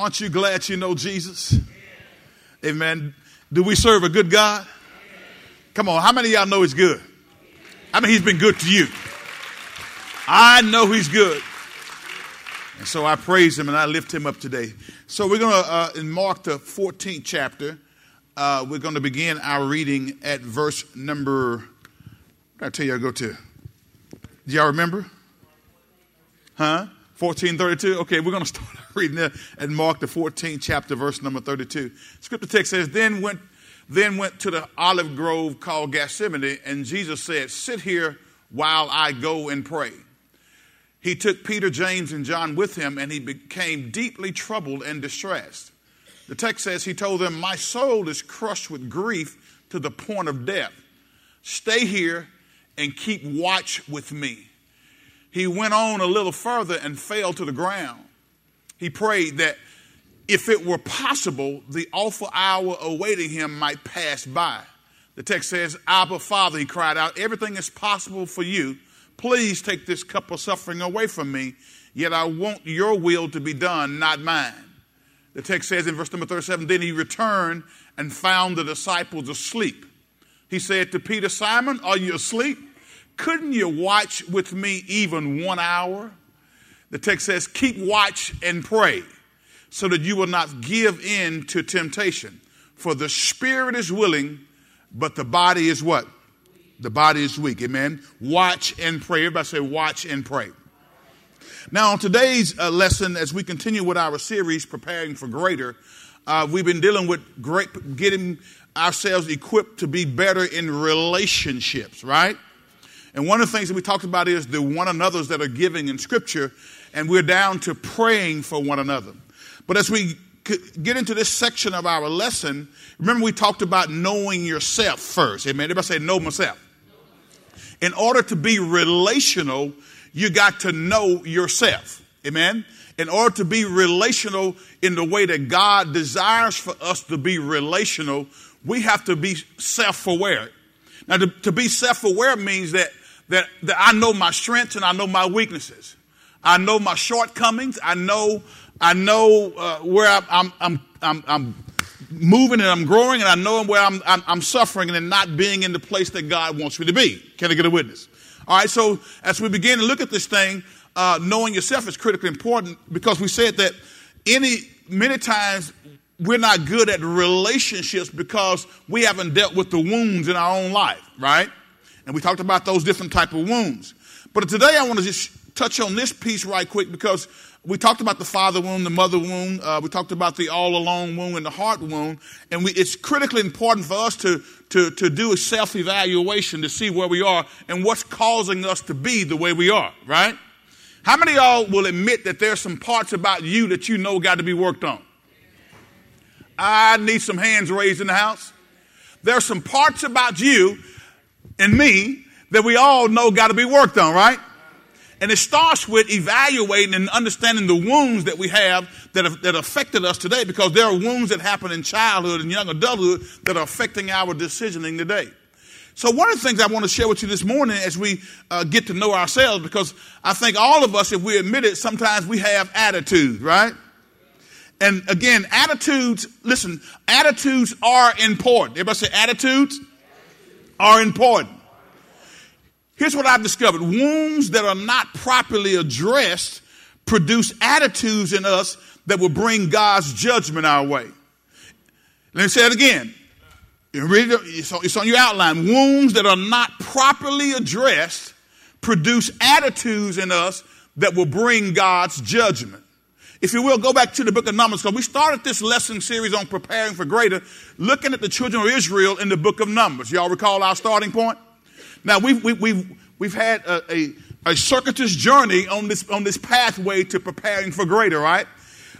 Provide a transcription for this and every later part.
Aren't you glad you know Jesus? Amen. Do we serve a good God? Come on, how many of y'all know He's good? I mean, He's been good to you. I know He's good. And so I praise Him and I lift Him up today. So we're going to, uh, in Mark, the 14th chapter, uh, we're going to begin our reading at verse number, I tell you, I go to. Do y'all remember? Huh? 1432? Okay, we're going to start reading there at Mark, the 14th chapter, verse number 32. Scripture text says, Then went, then went to the olive grove called Gethsemane, and Jesus said, Sit here while I go and pray. He took Peter, James, and John with him, and he became deeply troubled and distressed. The text says, He told them, My soul is crushed with grief to the point of death. Stay here and keep watch with me. He went on a little further and fell to the ground. He prayed that if it were possible, the awful hour awaiting him might pass by. The text says, Abba, Father, he cried out, everything is possible for you. Please take this cup of suffering away from me, yet I want your will to be done, not mine. The text says in verse number 37 Then he returned and found the disciples asleep. He said to Peter, Simon, are you asleep? Couldn't you watch with me even one hour? The text says, Keep watch and pray so that you will not give in to temptation. For the spirit is willing, but the body is what? The body is weak. Amen. Watch and pray. Everybody say, Watch and pray. Now, on today's uh, lesson, as we continue with our series, Preparing for Greater, uh, we've been dealing with great, getting ourselves equipped to be better in relationships, right? And one of the things that we talked about is the one another's that are giving in Scripture, and we're down to praying for one another. But as we get into this section of our lesson, remember we talked about knowing yourself first. Amen. Everybody say, know myself. In order to be relational, you got to know yourself. Amen. In order to be relational in the way that God desires for us to be relational, we have to be self aware. Now, to, to be self aware means that that, that I know my strengths and I know my weaknesses. I know my shortcomings. I know, I know uh, where I'm, I'm, I'm, I'm, moving and I'm growing, and I know where I'm, I'm, I'm suffering and not being in the place that God wants me to be. Can I get a witness? All right, so as we begin to look at this thing, uh, knowing yourself is critically important because we said that any many times we're not good at relationships because we haven't dealt with the wounds in our own life, right? And we talked about those different type of wounds. But today I want to just touch on this piece right quick because we talked about the father wound, the mother wound. Uh, we talked about the all alone wound and the heart wound. And we, it's critically important for us to, to, to do a self evaluation to see where we are and what's causing us to be the way we are, right? How many of y'all will admit that there's some parts about you that you know got to be worked on? I need some hands raised in the house. There's some parts about you and me that we all know got to be worked on, right? And it starts with evaluating and understanding the wounds that we have that have, that affected us today because there are wounds that happen in childhood and young adulthood that are affecting our decisioning today. So one of the things I want to share with you this morning as we uh, get to know ourselves, because I think all of us, if we admit it, sometimes we have attitude, right? And again, attitudes, listen, attitudes are important. Everybody say attitudes are important. Here's what I've discovered wounds that are not properly addressed produce attitudes in us that will bring God's judgment our way. Let me say it again. It's on your outline. Wounds that are not properly addressed produce attitudes in us that will bring God's judgment. If you will, go back to the book of Numbers. So we started this lesson series on preparing for greater, looking at the children of Israel in the book of Numbers. Y'all recall our starting point? Now we've, we, have we've, we've had a, a, a circuitous journey on this, on this pathway to preparing for greater, right?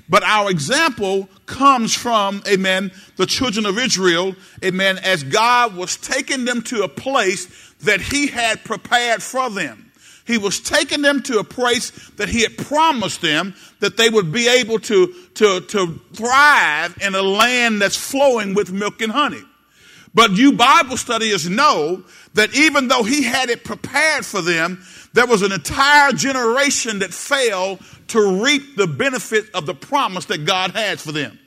But our example comes from, amen, the children of Israel, amen, as God was taking them to a place that He had prepared for them. He was taking them to a place that he had promised them that they would be able to, to, to thrive in a land that's flowing with milk and honey. But you Bible studiers know that even though he had it prepared for them, there was an entire generation that failed to reap the benefit of the promise that God had for them.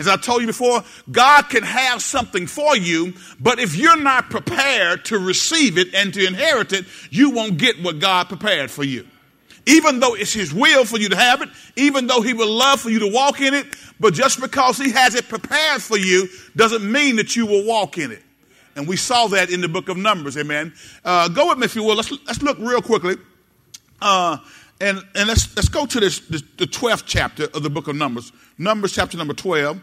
As I told you before, God can have something for you, but if you're not prepared to receive it and to inherit it, you won't get what God prepared for you. Even though it's His will for you to have it, even though He would love for you to walk in it, but just because He has it prepared for you doesn't mean that you will walk in it. And we saw that in the book of Numbers, amen. Uh, go with me if you will. Let's, let's look real quickly. Uh, and, and let's, let's go to this, this, the 12th chapter of the book of Numbers. Numbers chapter number 12.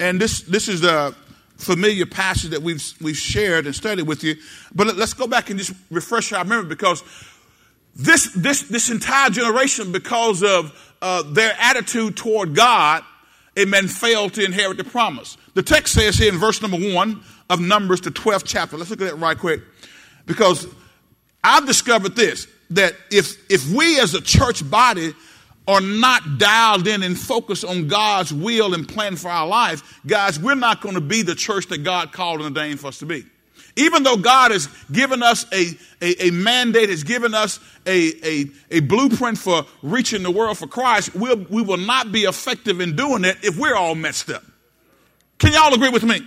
And this, this is a familiar passage that we've, we've shared and studied with you. But let's go back and just refresh our memory because this, this, this entire generation, because of uh, their attitude toward God, amen, failed to inherit the promise. The text says here in verse number one of Numbers, the 12th chapter. Let's look at that right quick. Because I've discovered this that if, if we as a church body are not dialed in and focused on God's will and plan for our life, guys, we're not going to be the church that God called and ordained for us to be. Even though God has given us a, a, a mandate, has given us a, a, a, blueprint for reaching the world for Christ, we'll, we will not be effective in doing it if we're all messed up. Can y'all agree with me?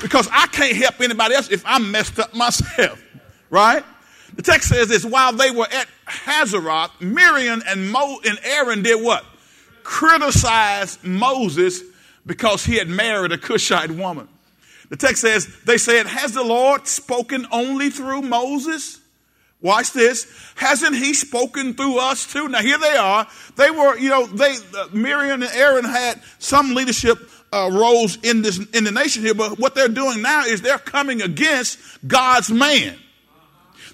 Because I can't help anybody else if I'm messed up myself, right? The text says this while they were at Hazeroth, Miriam and, Mo, and Aaron did what? Criticized Moses because he had married a Cushite woman. The text says, they said, Has the Lord spoken only through Moses? Watch this. Hasn't he spoken through us too? Now here they are. They were, you know, they, uh, Miriam and Aaron had some leadership uh, roles in this, in the nation here, but what they're doing now is they're coming against God's man.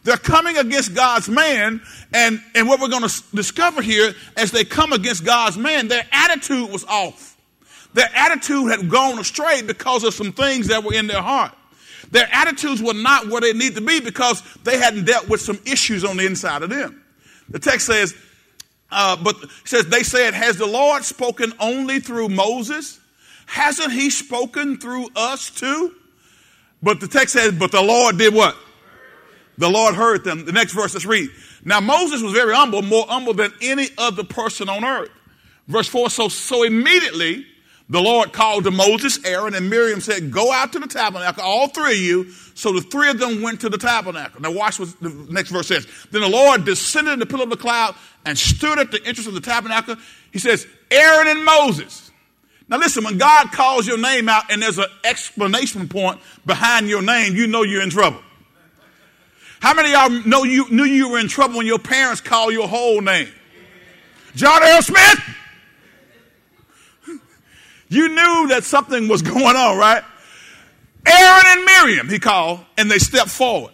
They're coming against God's man, and, and what we're going to discover here as they come against God's man, their attitude was off. Their attitude had gone astray because of some things that were in their heart. Their attitudes were not where they need to be because they hadn't dealt with some issues on the inside of them. The text says, uh, but says they said, "Has the Lord spoken only through Moses? Hasn't He spoken through us too?" But the text says, "But the Lord did what? The Lord heard them. The next verse, let's read. Now Moses was very humble, more humble than any other person on earth. Verse 4 So, so immediately the Lord called to Moses, Aaron, and Miriam said, Go out to the tabernacle, all three of you. So the three of them went to the tabernacle. Now, watch what the next verse says. Then the Lord descended in the pillar of the cloud and stood at the entrance of the tabernacle. He says, Aaron and Moses. Now, listen, when God calls your name out and there's an explanation point behind your name, you know you're in trouble. How many of y'all know you knew you were in trouble when your parents called your whole name? John L. Smith? You knew that something was going on, right? Aaron and Miriam, he called, and they stepped forward.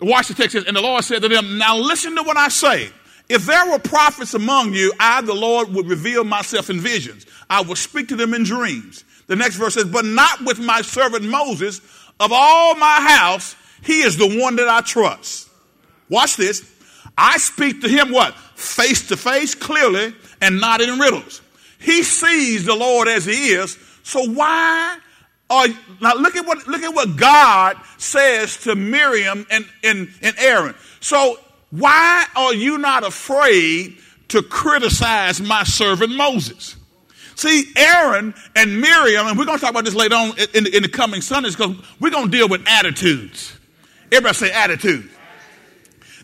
Watch the text, and the Lord said to them, Now listen to what I say. If there were prophets among you, I, the Lord, would reveal myself in visions. I will speak to them in dreams. The next verse says, But not with my servant Moses. Of all my house, he is the one that I trust. Watch this. I speak to him what? Face to face, clearly, and not in riddles. He sees the Lord as he is. So why are now look at what look at what God says to Miriam and, and, and Aaron. So why are you not afraid to criticize my servant Moses? See, Aaron and Miriam, and we're going to talk about this later on in, in the coming Sundays because we're going to deal with attitudes. Everybody say attitude.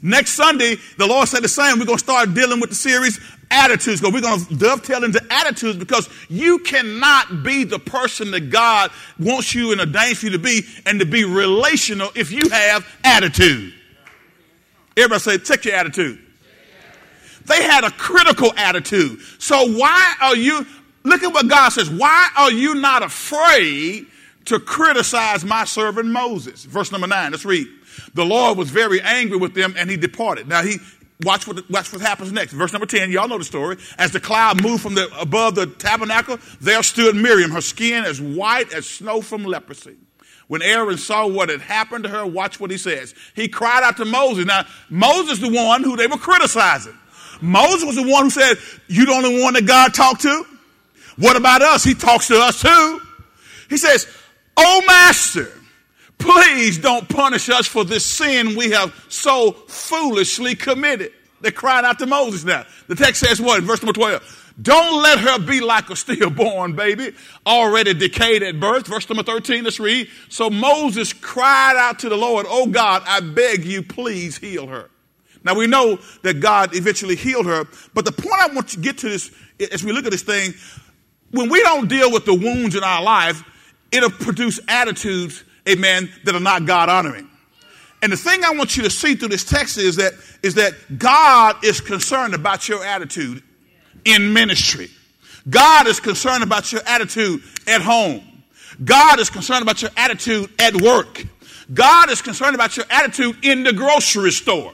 Next Sunday, the Lord said the same. We're going to start dealing with the series attitudes we're going to dovetail into attitudes because you cannot be the person that God wants you and ordains you to be and to be relational if you have attitude. Everybody say, check your attitude. They had a critical attitude. So why are you, look at what God says, why are you not afraid to criticize my servant Moses? Verse number nine, let's read. The Lord was very angry with them and he departed. Now he, watch what, watch what happens next. Verse number 10, y'all know the story. As the cloud moved from the, above the tabernacle, there stood Miriam, her skin as white as snow from leprosy. When Aaron saw what had happened to her, watch what he says. He cried out to Moses. Now, Moses the one who they were criticizing. Moses was the one who said, you the only one that God talked to? What about us? He talks to us too. He says, Oh master, please don't punish us for this sin we have so foolishly committed. They cried out to Moses now. The text says what verse number 12? Don't let her be like a stillborn baby, already decayed at birth. Verse number 13, let's read. So Moses cried out to the Lord, Oh God, I beg you, please heal her. Now we know that God eventually healed her, but the point I want to get to this as we look at this thing, when we don't deal with the wounds in our life, it'll produce attitudes, amen, that are not God honoring. And the thing I want you to see through this text is that, is that God is concerned about your attitude in ministry. God is concerned about your attitude at home. God is concerned about your attitude at work. God is concerned about your attitude in the grocery store.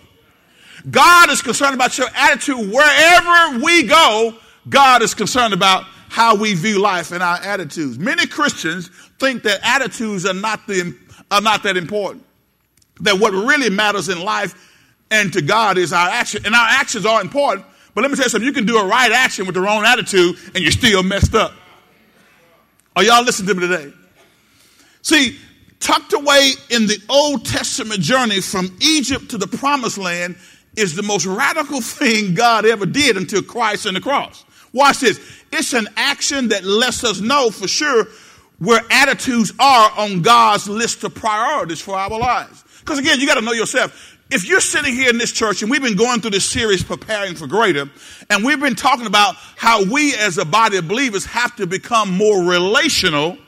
God is concerned about your attitude wherever we go. God is concerned about how we view life and our attitudes. Many Christians think that attitudes are not, the, are not that important. That what really matters in life and to God is our action. And our actions are important. But let me tell you something. You can do a right action with the wrong attitude and you're still messed up. Are y'all listening to me today? See, tucked away in the Old Testament journey from Egypt to the promised land is the most radical thing God ever did until Christ and the cross. Watch this. It's an action that lets us know for sure where attitudes are on God's list of priorities for our lives. Because again, you got to know yourself. If you're sitting here in this church and we've been going through this series preparing for greater, and we've been talking about how we as a body of believers have to become more relational,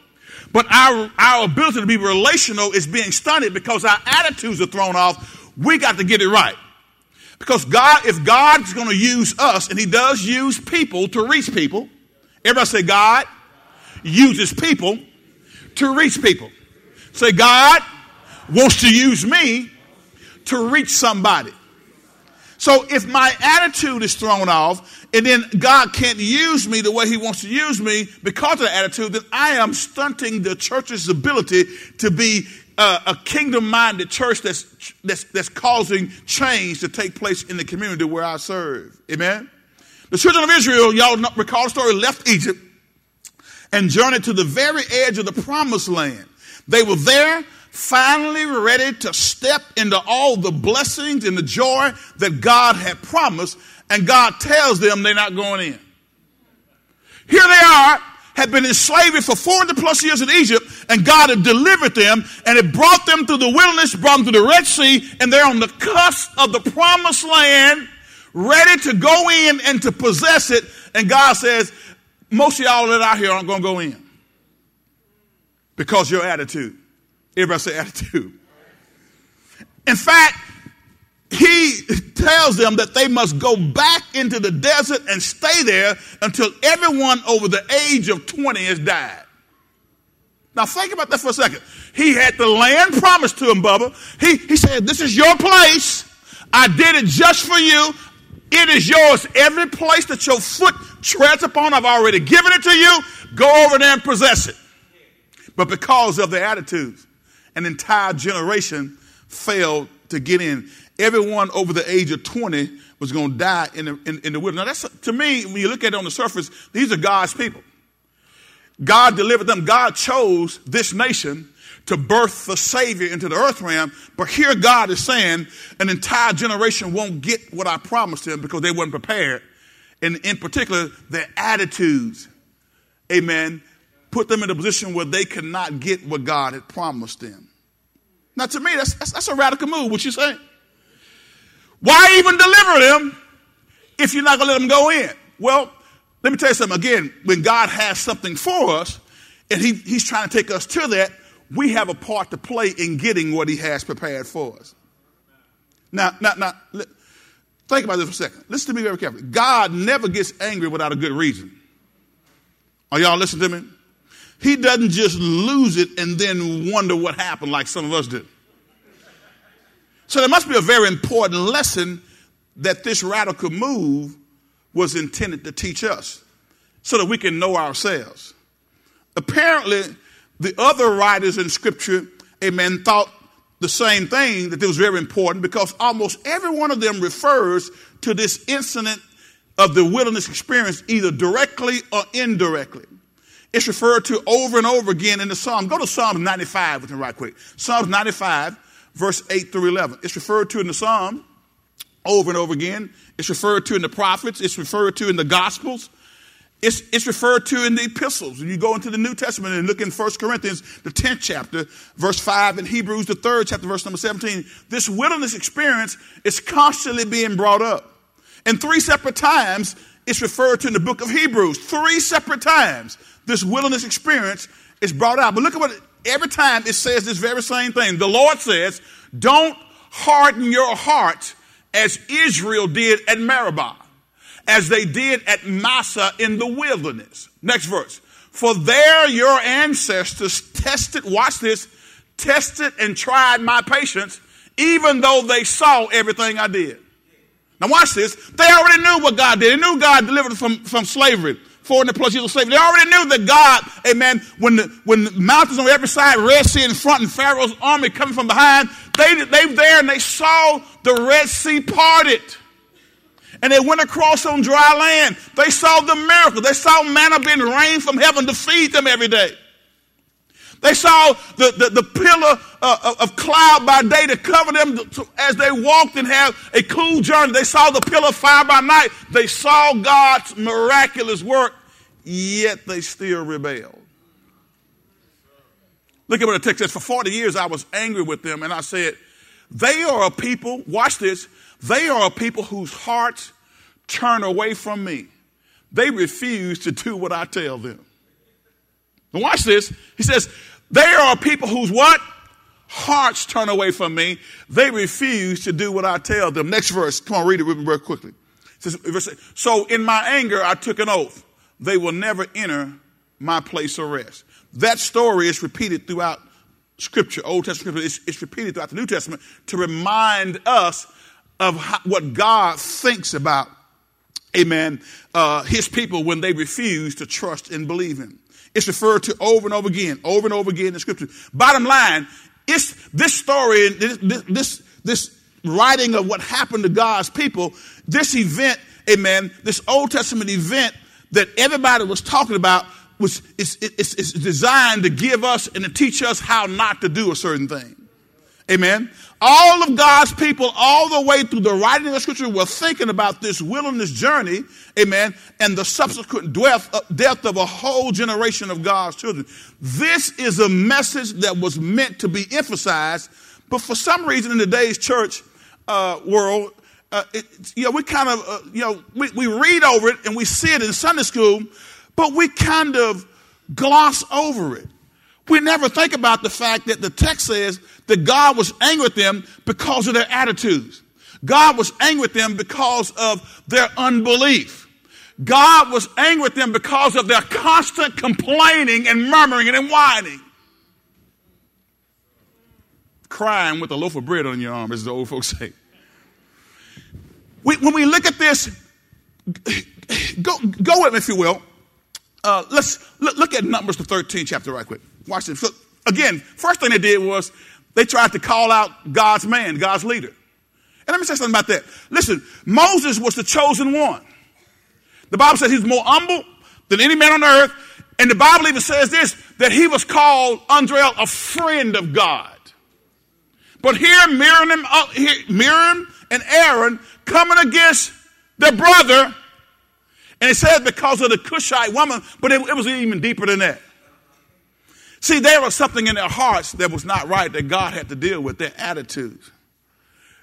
but our, our ability to be relational is being stunted because our attitudes are thrown off. We got to get it right. Because God, if God's going to use us, and He does use people to reach people, everybody say, God uses people to reach people. Say, God wants to use me to reach somebody. So if my attitude is thrown off, and then God can't use me the way He wants to use me because of the attitude, then I am stunting the church's ability to be a kingdom minded church that's, that's, that's causing change to take place in the community where I serve. Amen? The children of Israel, y'all recall the story, left Egypt and journeyed to the very edge of the promised land. They were there, finally ready to step into all the blessings and the joy that God had promised, and God tells them they're not going in. Here they are, had been in slavery for 400 plus years in Egypt, and God had delivered them, and it brought them through the wilderness, brought them through the Red Sea, and they're on the cusp of the promised land, ready to go in and to possess it. And God says, most of y'all that out here aren't going to go in because your attitude. Everybody say attitude. In fact, he tells them that they must go back into the desert and stay there until everyone over the age of 20 has died. Now think about that for a second. He had the land promised to him, Bubba. He, he said, This is your place. I did it just for you. It is yours. Every place that your foot treads upon, I've already given it to you. Go over there and possess it. But because of their attitudes, an entire generation failed to get in everyone over the age of 20 was going to die in the, in, in the wilderness. Now, that's, to me, when you look at it on the surface, these are God's people. God delivered them. God chose this nation to birth the Savior into the earth realm. But here God is saying an entire generation won't get what I promised them because they weren't prepared. And in particular, their attitudes, amen, put them in a position where they could not get what God had promised them. Now, to me, that's, that's, that's a radical move. What you saying? Why even deliver them if you're not going to let them go in? Well, let me tell you something. Again, when God has something for us and he, He's trying to take us to that, we have a part to play in getting what He has prepared for us. Now, now, now, think about this for a second. Listen to me very carefully. God never gets angry without a good reason. Are y'all listening to me? He doesn't just lose it and then wonder what happened like some of us do. So there must be a very important lesson that this radical move was intended to teach us so that we can know ourselves. Apparently, the other writers in scripture, amen, thought the same thing that it was very important because almost every one of them refers to this incident of the wilderness experience either directly or indirectly. It's referred to over and over again in the Psalm. Go to Psalm 95 with me right quick. Psalms 95, verse 8 through 11. It's referred to in the Psalm over and over again. It's referred to in the prophets. It's referred to in the Gospels. It's, it's referred to in the epistles. When you go into the New Testament and look in 1 Corinthians, the 10th chapter, verse 5, and Hebrews, the 3rd chapter, verse number 17, this wilderness experience is constantly being brought up. And three separate times, it's referred to in the book of Hebrews. Three separate times, this wilderness experience is brought out. But look at what, every time it says this very same thing. The Lord says, don't harden your heart as Israel did at Meribah as they did at Massah in the wilderness. Next verse. For there your ancestors tested, watch this, tested and tried my patience, even though they saw everything I did. Now watch this. They already knew what God did. They knew God delivered them from, from slavery. 400 plus years of slavery. They already knew that God, amen, when the, when the mountains on every side, Red Sea in front, and Pharaoh's army coming from behind, they, they there and they saw the Red Sea parted and they went across on dry land. They saw the miracle. They saw manna being rained from heaven to feed them every day. They saw the, the, the pillar uh, of cloud by day to cover them to, as they walked and had a cool journey. They saw the pillar of fire by night. They saw God's miraculous work, yet they still rebelled. Look at what the text says. For 40 years I was angry with them, and I said, They are a people, watch this, they are people whose hearts turn away from me. They refuse to do what I tell them. Now watch this. He says, they are people whose what? Hearts turn away from me. They refuse to do what I tell them. Next verse. Come on, read it with me quickly. Says, so in my anger, I took an oath. They will never enter my place of rest. That story is repeated throughout Scripture, Old Testament Scripture. It's, it's repeated throughout the New Testament to remind us of what God thinks about, amen, uh, his people when they refuse to trust and believe him. It's referred to over and over again, over and over again in scripture. Bottom line, it's this story, this, this, this writing of what happened to God's people, this event, amen, this Old Testament event that everybody was talking about was it's, it's, it's designed to give us and to teach us how not to do a certain thing. Amen. All of God's people, all the way through the writing of the scripture, were thinking about this wilderness journey, amen, and the subsequent death, uh, death of a whole generation of God's children. This is a message that was meant to be emphasized, but for some reason in today's church uh, world, uh, it, you know, we kind of, uh, you know, we, we read over it and we see it in Sunday school, but we kind of gloss over it. We never think about the fact that the text says that God was angry with them because of their attitudes. God was angry with them because of their unbelief. God was angry with them because of their constant complaining and murmuring and whining. Crying with a loaf of bread on your arm, as the old folks say. We, when we look at this, go, go with me, if you will. Uh, let's look, look at Numbers, the 13th chapter, right quick. Watch this. So, again, first thing they did was they tried to call out God's man, God's leader. And let me say something about that. Listen, Moses was the chosen one. The Bible says he's more humble than any man on earth. And the Bible even says this, that he was called, Andrel, a friend of God. But here, Miriam, uh, here, Miriam and Aaron coming against their brother, and it says because of the Cushite woman, but it, it was even deeper than that. See, there was something in their hearts that was not right that God had to deal with, their attitudes.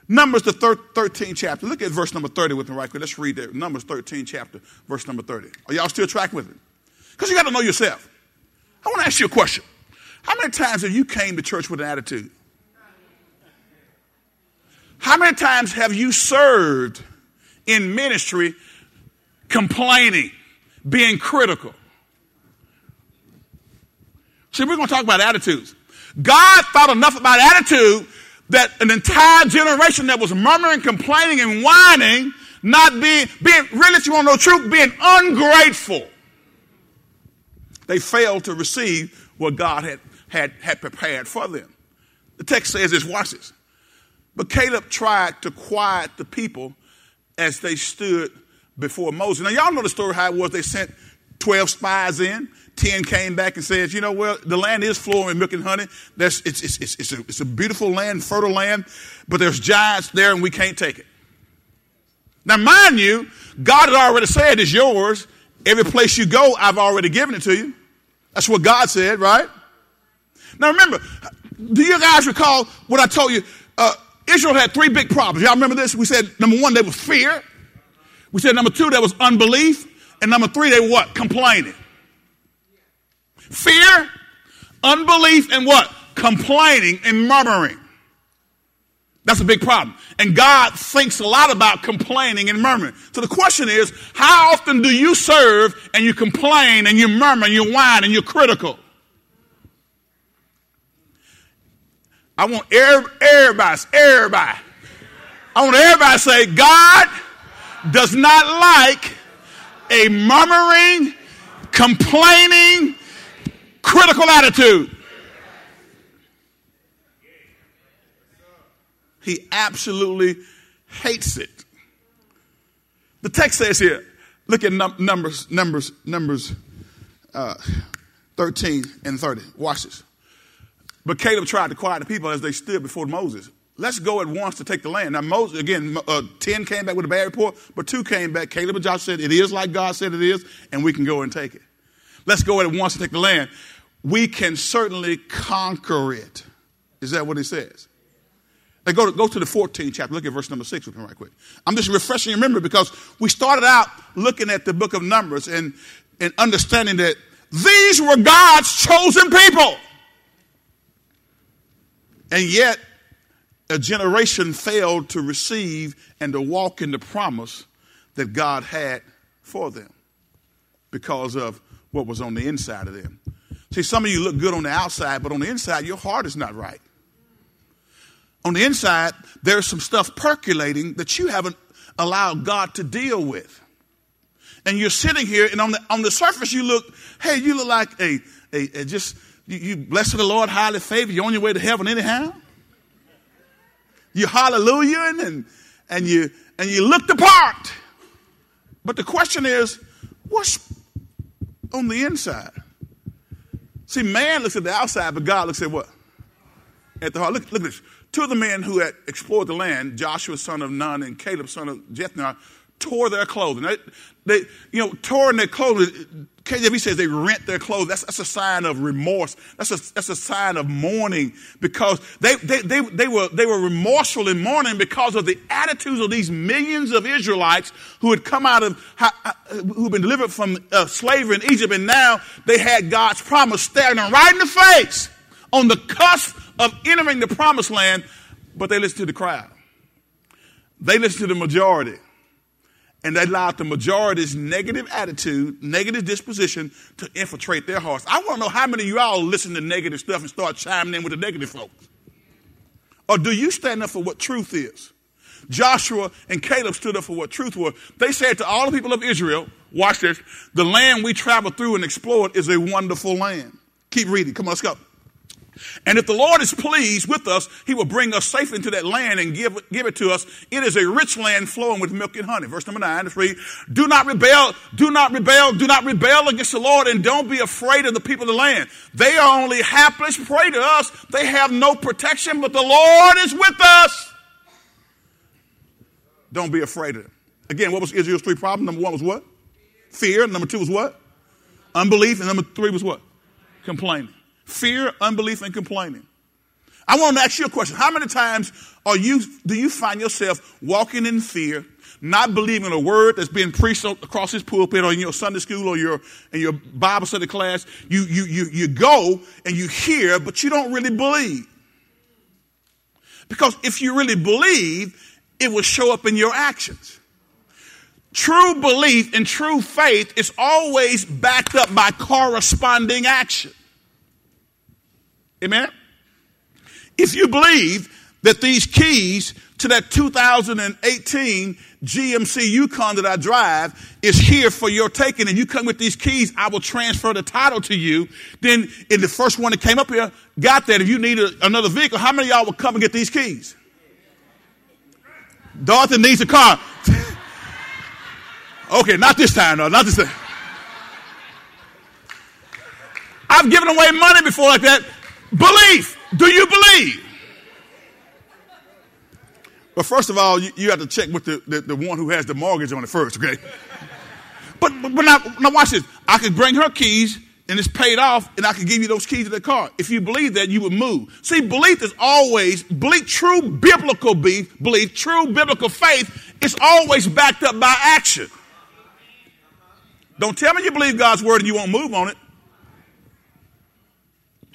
Numbers, the 13th chapter. Look at verse number 30 with me right quick. Let's read that. Numbers 13 chapter, verse number 30. Are y'all still tracking with me? Because you got to know yourself. I want to ask you a question. How many times have you came to church with an attitude? How many times have you served in ministry complaining, being critical? See, we're going to talk about attitudes. God thought enough about attitude that an entire generation that was murmuring, complaining, and whining, not being, being really, if you want to know the truth, being ungrateful. They failed to receive what God had, had, had prepared for them. The text says this, watch this. But Caleb tried to quiet the people as they stood before Moses. Now, y'all know the story how it was. They sent 12 spies in. 10 came back and said, you know, well, the land is flowing with milk and honey. That's, it's, it's, it's, it's, a, it's a beautiful land, fertile land, but there's giants there and we can't take it. Now, mind you, God had already said it's yours. Every place you go, I've already given it to you. That's what God said, right? Now, remember, do you guys recall what I told you? Uh, Israel had three big problems. Y'all remember this? We said number one, there was fear. We said number two, there was unbelief. And number three, they were what? Complaining. Fear, unbelief, and what? Complaining and murmuring. That's a big problem. And God thinks a lot about complaining and murmuring. So the question is, how often do you serve and you complain and you murmur and you whine and you're critical? I want everybody, everybody. I want everybody to say, God does not like a murmuring, complaining, critical attitude. He absolutely hates it. The text says here, look at num- Numbers, Numbers, Numbers uh, 13 and 30. Watch this. But Caleb tried to quiet the people as they stood before Moses. Let's go at once to take the land. Now, Moses, again, uh, 10 came back with a bad report, but two came back. Caleb and Joshua said, It is like God said it is, and we can go and take it. Let's go at once to take the land. We can certainly conquer it. Is that what he says? Now go to, go to the 14th chapter. Look at verse number 6 with me right quick. I'm just refreshing your memory because we started out looking at the book of Numbers and, and understanding that these were God's chosen people. And yet, a generation failed to receive and to walk in the promise that God had for them because of what was on the inside of them. See, some of you look good on the outside, but on the inside, your heart is not right. On the inside, there's some stuff percolating that you haven't allowed God to deal with. And you're sitting here, and on the, on the surface, you look, hey, you look like a, a, a just, you, you blessed the Lord, highly favored, you're on your way to heaven anyhow you hallelujah and, and you and you look the part. But the question is, what's on the inside? See, man looks at the outside, but God looks at what? At the heart. Look, look at this. Two of the men who had explored the land, Joshua son of Nun and Caleb son of Jephunneh, tore their clothing. They, they, you know, tore their clothing. KJV says they rent their clothes. That's, that's a sign of remorse. That's a, that's a sign of mourning because they, they, they, they, were, they were remorseful in mourning because of the attitudes of these millions of Israelites who had come out of, who'd been delivered from uh, slavery in Egypt and now they had God's promise staring them right in the face on the cusp of entering the promised land, but they listened to the crowd. They listened to the majority and they allowed the majority's negative attitude, negative disposition to infiltrate their hearts. I want to know how many of you all listen to negative stuff and start chiming in with the negative folks. Or do you stand up for what truth is? Joshua and Caleb stood up for what truth was. They said to all the people of Israel, watch this, the land we traveled through and explored is a wonderful land. Keep reading. Come on, let's go. And if the Lord is pleased with us, he will bring us safe into that land and give, give it to us. It is a rich land flowing with milk and honey. Verse number nine, let's read. Do not rebel, do not rebel, do not rebel against the Lord and don't be afraid of the people of the land. They are only hapless prey to us. They have no protection, but the Lord is with us. Don't be afraid of them. Again, what was Israel's three problems? Number one was what? Fear. Number two was what? Unbelief. And number three was what? Complaining. Fear, unbelief, and complaining. I want to ask you a question. How many times are you, do you find yourself walking in fear, not believing a word that's being preached across this pulpit or in your Sunday school or your, in your Bible study class? You, you, you, you go and you hear, but you don't really believe. Because if you really believe, it will show up in your actions. True belief and true faith is always backed up by corresponding action. Amen? If you believe that these keys to that 2018 GMC Yukon that I drive is here for your taking and you come with these keys, I will transfer the title to you. Then in the first one that came up here, got that. If you need a, another vehicle, how many y'all will come and get these keys? Dorothy needs a car. okay, not this time though, not this time. I've given away money before like that. Belief. Do you believe? But first of all, you, you have to check with the, the, the, one who has the mortgage on it first, okay? But, but, but now, now watch this. I could bring her keys and it's paid off, and I could give you those keys to the car. If you believe that, you would move. See, belief is always, belief, true biblical belief, belief, true biblical faith is always backed up by action. Don't tell me you believe God's word and you won't move on it.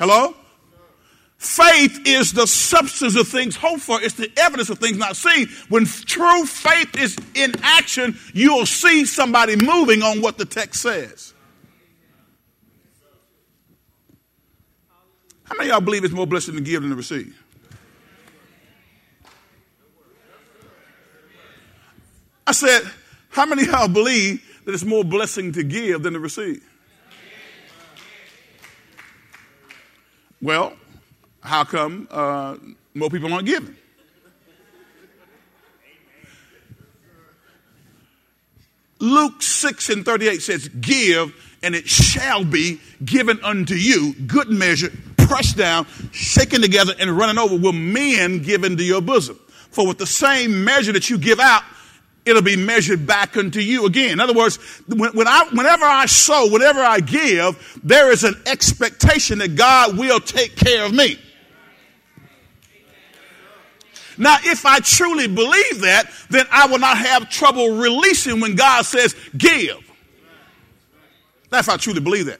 Hello? Faith is the substance of things hoped for. It's the evidence of things not seen. When true faith is in action, you'll see somebody moving on what the text says. How many of y'all believe it's more blessed to give than to receive? I said, how many of y'all believe that it's more blessing to give than to receive? Well, how come uh, more people aren't giving? Luke 6 and 38 says, Give, and it shall be given unto you, good measure, pressed down, shaken together, and running over, will men give into your bosom. For with the same measure that you give out, it'll be measured back unto you again. In other words, when, when I, whenever I sow, whenever I give, there is an expectation that God will take care of me. Now, if I truly believe that, then I will not have trouble releasing when God says, give. That's if I truly believe that.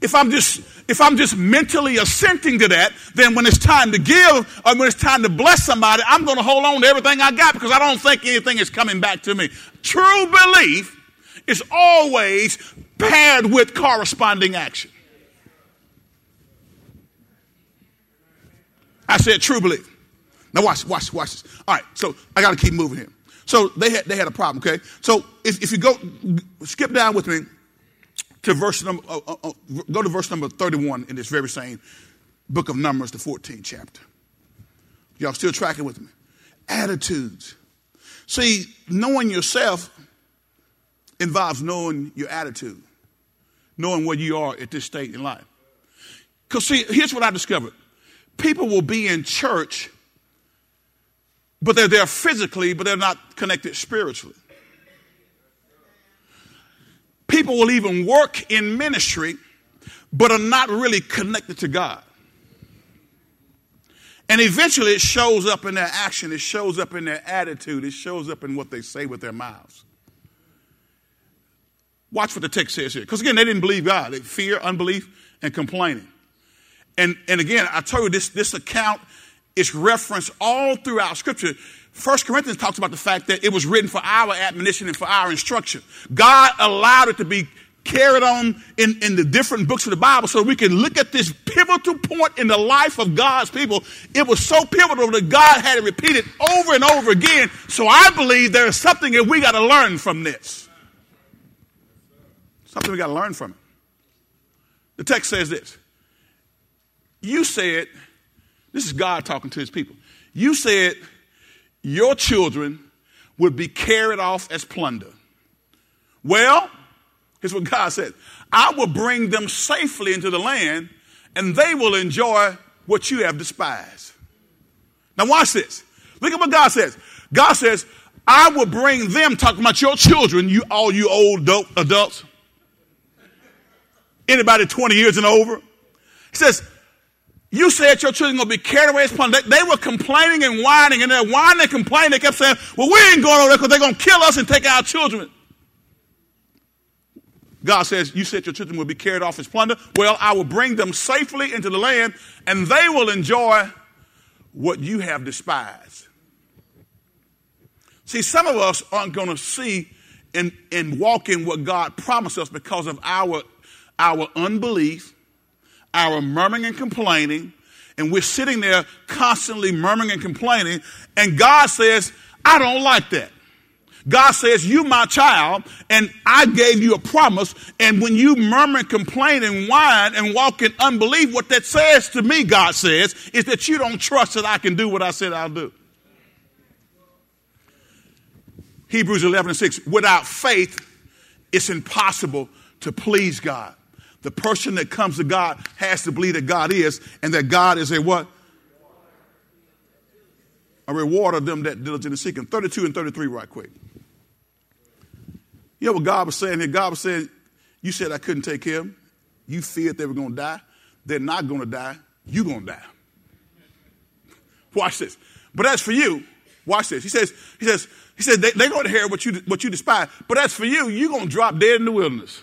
If I'm just if I'm just mentally assenting to that, then when it's time to give or when it's time to bless somebody, I'm going to hold on to everything I got because I don't think anything is coming back to me. True belief is always paired with corresponding action. I said true belief. Now watch, watch, watch this. All right, so I got to keep moving here. So they had they had a problem. Okay, so if, if you go skip down with me to verse number uh, uh, uh go to verse number thirty one in this very same book of Numbers, the 14th chapter. Y'all still tracking with me? Attitudes. See, knowing yourself involves knowing your attitude, knowing where you are at this state in life. Because, see, here's what I discovered people will be in church but they're there physically, but they're not connected spiritually. People will even work in ministry, but are not really connected to God. And eventually it shows up in their action, it shows up in their attitude, it shows up in what they say with their mouths. Watch what the text says here. Because again, they didn't believe God. They fear, unbelief, and complaining. And, and again, I told you this, this account it's referenced all throughout Scripture. First Corinthians talks about the fact that it was written for our admonition and for our instruction. God allowed it to be carried on in, in the different books of the Bible so we can look at this pivotal point in the life of God's people. It was so pivotal that God had it repeated over and over again. So I believe there is something that we got to learn from this. Something we got to learn from it. The text says this You said, this is God talking to his people. You said your children would be carried off as plunder. Well, here's what God said I will bring them safely into the land, and they will enjoy what you have despised. Now, watch this. Look at what God says. God says, I will bring them, talking about your children, you all you old adults, anybody 20 years and over. He says, you said your children going to be carried away as plunder. They, they, were complaining and whining, and they're whining and complaining. They kept saying, Well, we ain't going over there because they're going to kill us and take our children. God says, You said your children will be carried off as plunder. Well, I will bring them safely into the land, and they will enjoy what you have despised. See, some of us aren't going to see and, and walk in what God promised us because of our, our unbelief our murmuring and complaining, and we're sitting there constantly murmuring and complaining, and God says, I don't like that. God says, You, my child, and I gave you a promise. And when you murmur and complain and whine and walk in unbelief, what that says to me, God says, is that you don't trust that I can do what I said I'll do. Hebrews 11 and 6 without faith, it's impossible to please God. The person that comes to God has to believe that God is and that God is a what? A reward of them that diligently seek him. 32 and 33 right quick. You know what God was saying here? God was saying, you said I couldn't take care of them. You feared they were going to die. They're not going to die. You're going to die. Watch this. But as for you, watch this. He says, he says, he says they, they're going to hear what you, what you despise. But as for you, you're going to drop dead in the wilderness.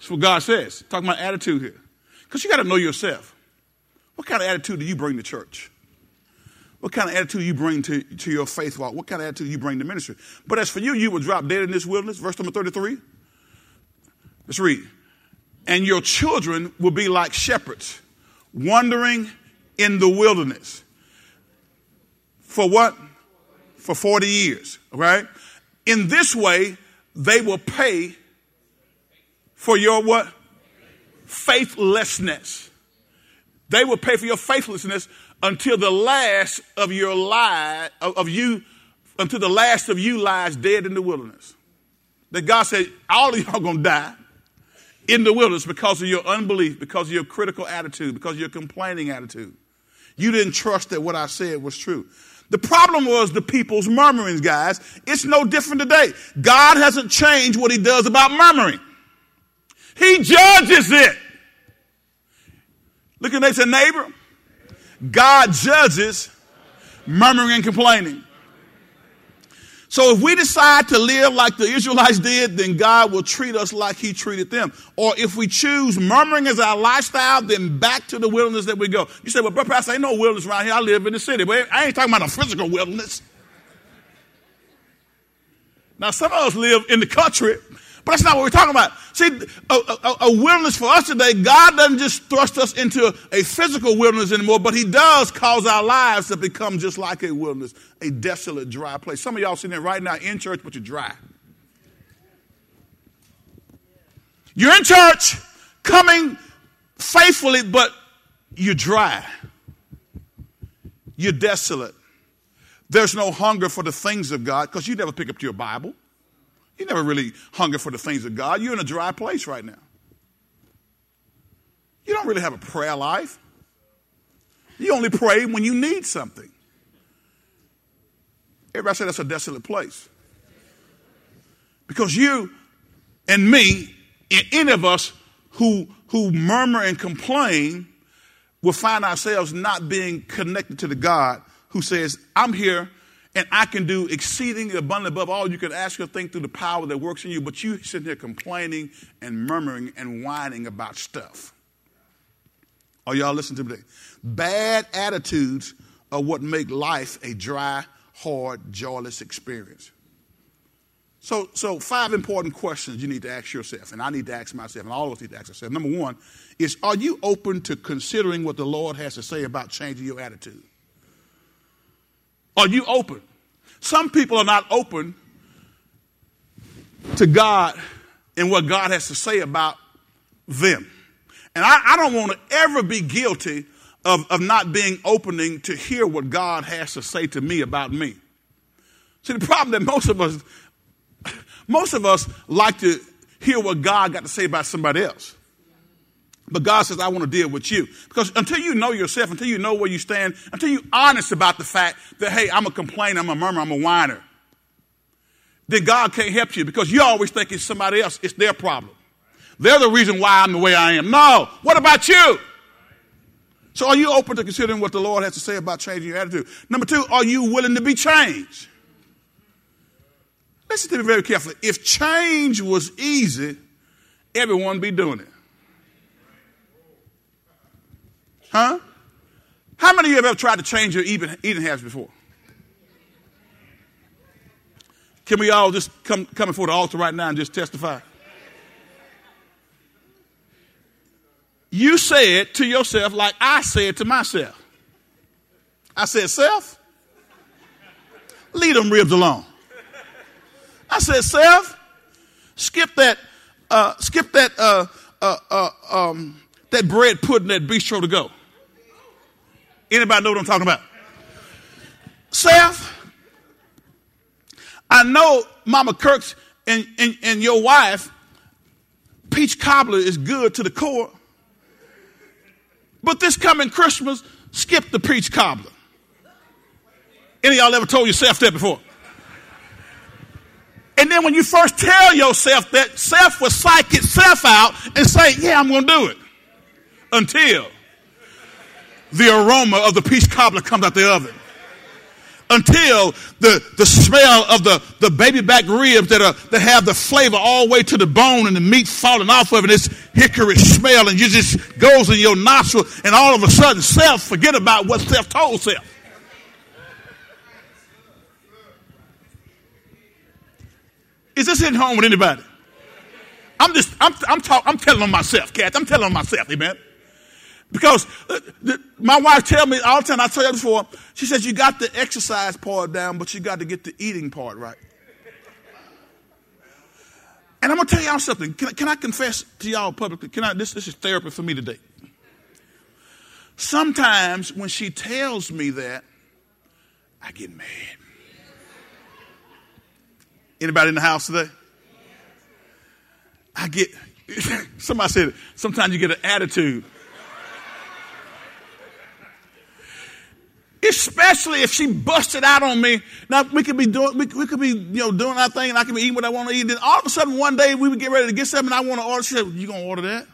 That's what God says. Talking about attitude here. Because you got to know yourself. What kind of attitude do you bring to church? What kind of attitude you bring to, to your faith walk? What kind of attitude you bring to ministry? But as for you, you will drop dead in this wilderness. Verse number 33. Let's read. And your children will be like shepherds, wandering in the wilderness. For what? For 40 years, right? In this way, they will pay for your what? Faithlessness. They will pay for your faithlessness until the last of your lie of, of you, until the last of you lies dead in the wilderness. That God said, all of y'all gonna die in the wilderness because of your unbelief, because of your critical attitude, because of your complaining attitude. You didn't trust that what I said was true. The problem was the people's murmurings, guys. It's no different today. God hasn't changed what he does about murmuring. He judges it. Look at next neighbor. God judges murmuring and complaining. So if we decide to live like the Israelites did, then God will treat us like he treated them. Or if we choose murmuring as our lifestyle, then back to the wilderness that we go. You say, well, brother pastor, ain't no wilderness around here. I live in the city. But I ain't talking about a physical wilderness. Now, some of us live in the country but that's not what we're talking about. See, a, a, a, wilderness for us today, God doesn't just thrust us into a physical wilderness anymore, but He does cause our lives to become just like a wilderness, a desolate, dry place. Some of y'all sitting there right now in church, but you're dry. You're in church, coming faithfully, but you're dry. You're desolate. There's no hunger for the things of God because you never pick up your Bible. You never really hunger for the things of God. You're in a dry place right now. You don't really have a prayer life. You only pray when you need something. Everybody say that's a desolate place. Because you and me, and any of us who, who murmur and complain, will find ourselves not being connected to the God who says, I'm here and I can do exceeding abundantly above all you can ask or think through the power that works in you, but you sitting here complaining and murmuring and whining about stuff. Are y'all listening to me? Bad attitudes are what make life a dry, hard, joyless experience. So, so five important questions you need to ask yourself, and I need to ask myself, and all of us need to ask ourselves. Number one is, are you open to considering what the Lord has to say about changing your attitude? Are you open? Some people are not open to God and what God has to say about them. And I, I don't want to ever be guilty of, of not being opening to hear what God has to say to me about me. See, the problem that most of us, most of us like to hear what God got to say about somebody else. But God says, I want to deal with you. Because until you know yourself, until you know where you stand, until you're honest about the fact that, hey, I'm a complainer, I'm a murmur, I'm a whiner, then God can't help you because you always think it's somebody else, it's their problem. They're the reason why I'm the way I am. No, what about you? So are you open to considering what the Lord has to say about changing your attitude? Number two, are you willing to be changed? Listen to me very carefully. If change was easy, everyone would be doing it. Huh? How many of you have ever tried to change your eating, eating habits before? Can we all just come, come before the altar right now and just testify? You said to yourself like I said to myself. I said, Self, leave them ribs alone. I said, Self, skip that, uh, skip that, uh, uh, uh um, that bread pudding, that bistro to go. Anybody know what I'm talking about? Self, I know Mama Kirks and, and, and your wife peach cobbler is good to the core. But this coming Christmas, skip the peach cobbler. Any of y'all ever told yourself that before? And then when you first tell yourself that, self will psych itself out and say, yeah, I'm going to do it. Until the aroma of the peach cobbler comes out the oven. Until the, the smell of the, the baby back ribs that, are, that have the flavor all the way to the bone and the meat falling off of it, this hickory smell, and you just goes in your nostril, and all of a sudden, self forget about what self told self. Is this hitting home with anybody? I'm just, I'm, I'm, talk, I'm telling on myself, Cat. I'm telling on myself, amen. Because uh, my wife tell me all the time, I tell you before, she says, you got the exercise part down, but you got to get the eating part right. And I'm going to tell y'all something. Can, can I confess to y'all publicly? Can I, this, this is therapy for me today. Sometimes when she tells me that, I get mad. Anybody in the house today? I get, somebody said, sometimes you get an attitude. Especially if she busted out on me. Now we could be doing, we, we, could be, you know, doing our thing, and I could be eating what I want to eat. Then all of a sudden, one day we would get ready to get something, I want to order. She said, "You gonna order that?"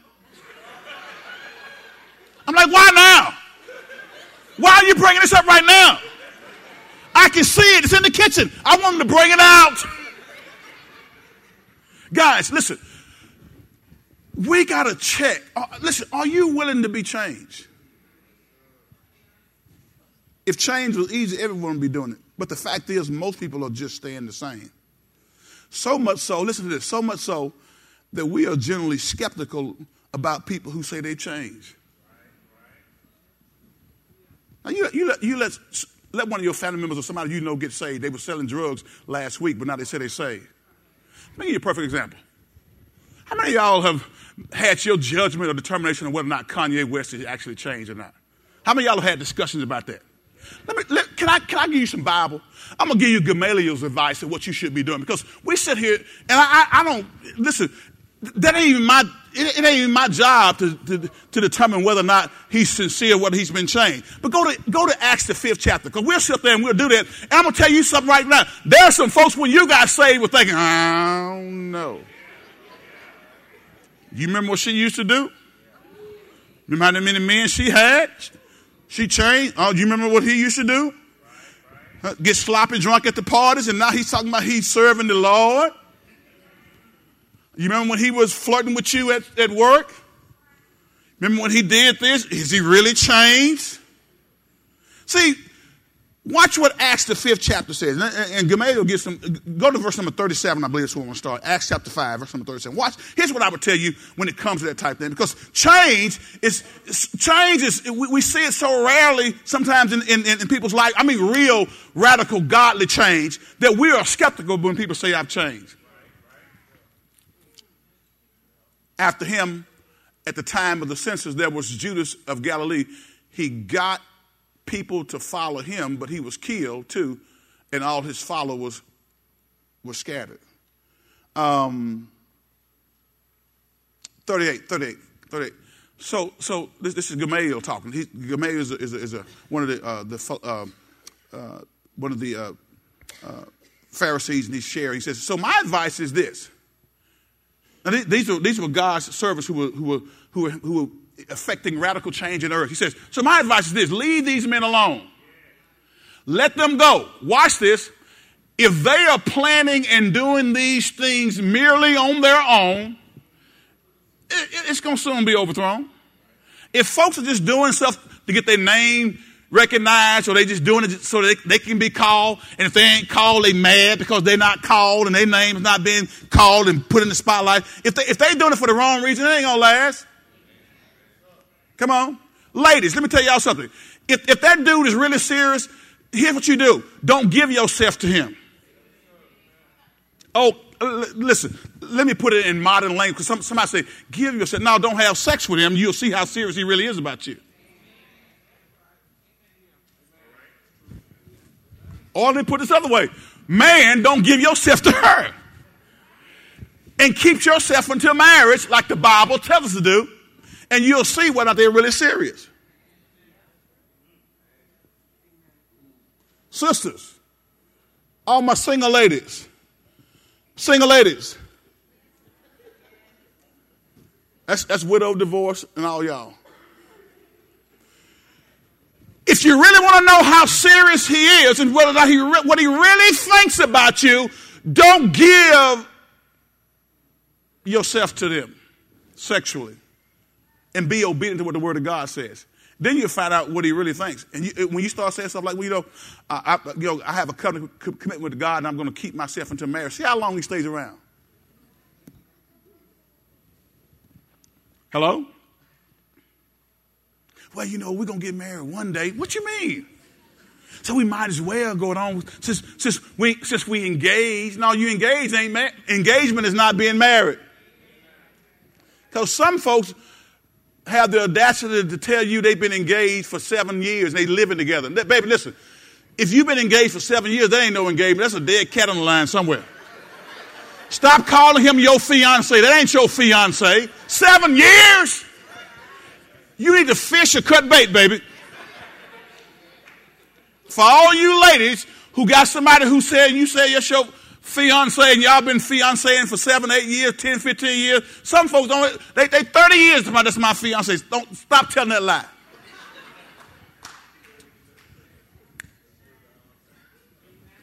I'm like, "Why now? Why are you bringing this up right now? I can see it. It's in the kitchen. I want them to bring it out." Guys, listen. We got to check. Uh, listen, are you willing to be changed? If change was easy, everyone would be doing it. But the fact is, most people are just staying the same. So much so, listen to this, so much so that we are generally skeptical about people who say they change. Now, you, you, let, you let, let one of your family members or somebody you know get saved. They were selling drugs last week, but now they say they saved. Let me give you a perfect example. How many of y'all have had your judgment or determination on whether or not Kanye West has actually changed or not? How many of y'all have had discussions about that? Let me, let, can, I, can I give you some Bible? I'm going to give you Gamaliel's advice of what you should be doing because we sit here and I, I, I don't, listen, that ain't even my, it, it ain't even my job to, to, to, determine whether or not he's sincere, whether he's been changed. But go to, go to Acts the fifth chapter because we'll sit there and we'll do that. And I'm going to tell you something right now. There are some folks when you got saved were thinking, I don't know. You remember what she used to do? Remember how many men she had? She changed. Oh, do you remember what he used to do? Get sloppy drunk at the parties, and now he's talking about he's serving the Lord. You remember when he was flirting with you at, at work? Remember when he did this? Is he really changed? See, Watch what Acts the fifth chapter says. And Gamaliel gets some, go to verse number 37, I believe that's where I to start. Acts chapter 5, verse number 37. Watch, here's what I would tell you when it comes to that type of thing. Because change is, change is, we, we see it so rarely sometimes in, in, in people's life. I mean, real, radical, godly change that we are skeptical when people say, I've changed. After him, at the time of the census, there was Judas of Galilee. He got people to follow him, but he was killed too, and all his followers were scattered. Um, 38, 38, 38. So, so this, this is Gamaliel talking. He, Gamaliel is, a, is, a, is a, one of the, uh, the uh, uh, one of the uh, uh, Pharisees, and he's sharing. He says, "So my advice is this." Now these were these were God's servants who were who were who were, who were affecting radical change in earth. He says, So my advice is this leave these men alone. Let them go. Watch this. If they are planning and doing these things merely on their own, it, it's going to soon be overthrown. If folks are just doing stuff to get their name recognized or they just doing it so they, they can be called, and if they ain't called, they mad because they're not called and their name is not being called and put in the spotlight. If they if they doing it for the wrong reason, it ain't gonna last. Come on. Ladies, let me tell y'all something. If, if that dude is really serious, here's what you do don't give yourself to him. Oh, listen, let me put it in modern language because some, somebody say, give yourself. No, don't have sex with him. You'll see how serious he really is about you. Or let me put this other way man, don't give yourself to her. and keep yourself until marriage, like the Bible tells us to do, and you'll see whether they're really serious. Sisters, all my single ladies, single ladies, that's, that's widow, divorce, and all y'all. If you really want to know how serious he is and whether he, what he really thinks about you, don't give yourself to them sexually and be obedient to what the Word of God says. Then you find out what he really thinks. And you, when you start saying stuff like, well, you know, I, I, you know, I have a covenant commitment with God and I'm going to keep myself until marriage. See how long he stays around. Hello? Well, you know, we're going to get married one day. What you mean? So we might as well go on since since we since we engage. No, you engage ain't ma- engagement is not being married. Because some folks have the audacity to tell you they've been engaged for seven years and they living together. Baby, listen, if you've been engaged for seven years, that ain't no engagement. That's a dead cat on the line somewhere. Stop calling him your fiance. That ain't your fiance. Seven years? You need to fish or cut bait, baby. For all you ladies who got somebody who said you say your fiance and y'all been fianceing for seven, eight years, 10, 15 years. Some folks don't, they, they 30 years, that's my fiance. Don't stop telling that lie.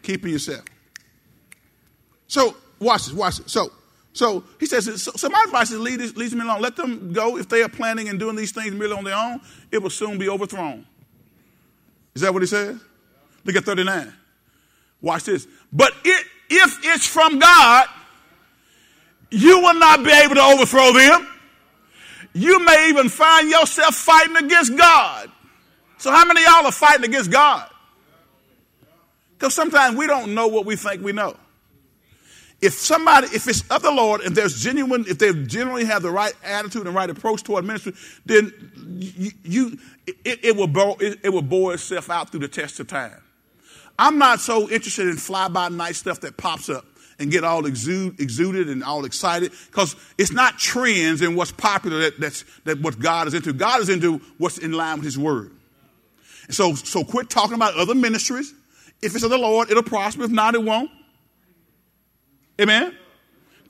Keeping yourself. So, watch this, watch this. So, so he says, so, so my advice is lead, leads me along. Let them go. If they are planning and doing these things merely on their own, it will soon be overthrown. Is that what he says? Look at 39. Watch this. But it, if it's from God, you will not be able to overthrow them. You may even find yourself fighting against God. So, how many y'all are fighting against God? Because sometimes we don't know what we think we know. If somebody, if it's of the Lord, and there's genuine, if they genuinely have the right attitude and right approach toward ministry, then you, you it, it, will bore, it, it will bore itself out through the test of time. I'm not so interested in fly by night stuff that pops up and get all exude, exuded and all excited because it's not trends and what's popular that, that's that what God is into. God is into what's in line with His Word. So, so quit talking about other ministries. If it's of the Lord, it'll prosper. If not, it won't. Amen.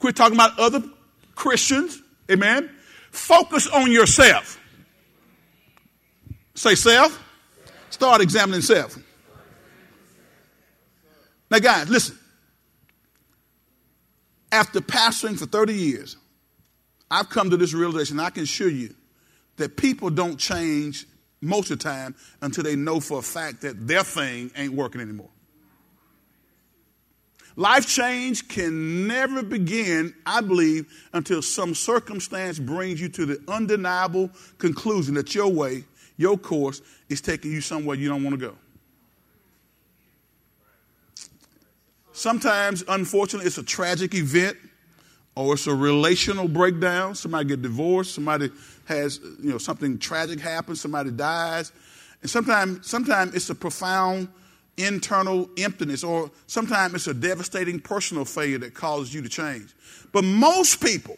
Quit talking about other Christians. Amen. Focus on yourself. Say self. Start examining self. Now, guys, listen. After pastoring for 30 years, I've come to this realization. I can assure you that people don't change most of the time until they know for a fact that their thing ain't working anymore. Life change can never begin, I believe, until some circumstance brings you to the undeniable conclusion that your way, your course, is taking you somewhere you don't want to go. Sometimes, unfortunately, it's a tragic event or it's a relational breakdown. Somebody get divorced, somebody has, you know, something tragic happens, somebody dies. And sometimes, sometimes it's a profound internal emptiness, or sometimes it's a devastating personal failure that causes you to change. But most people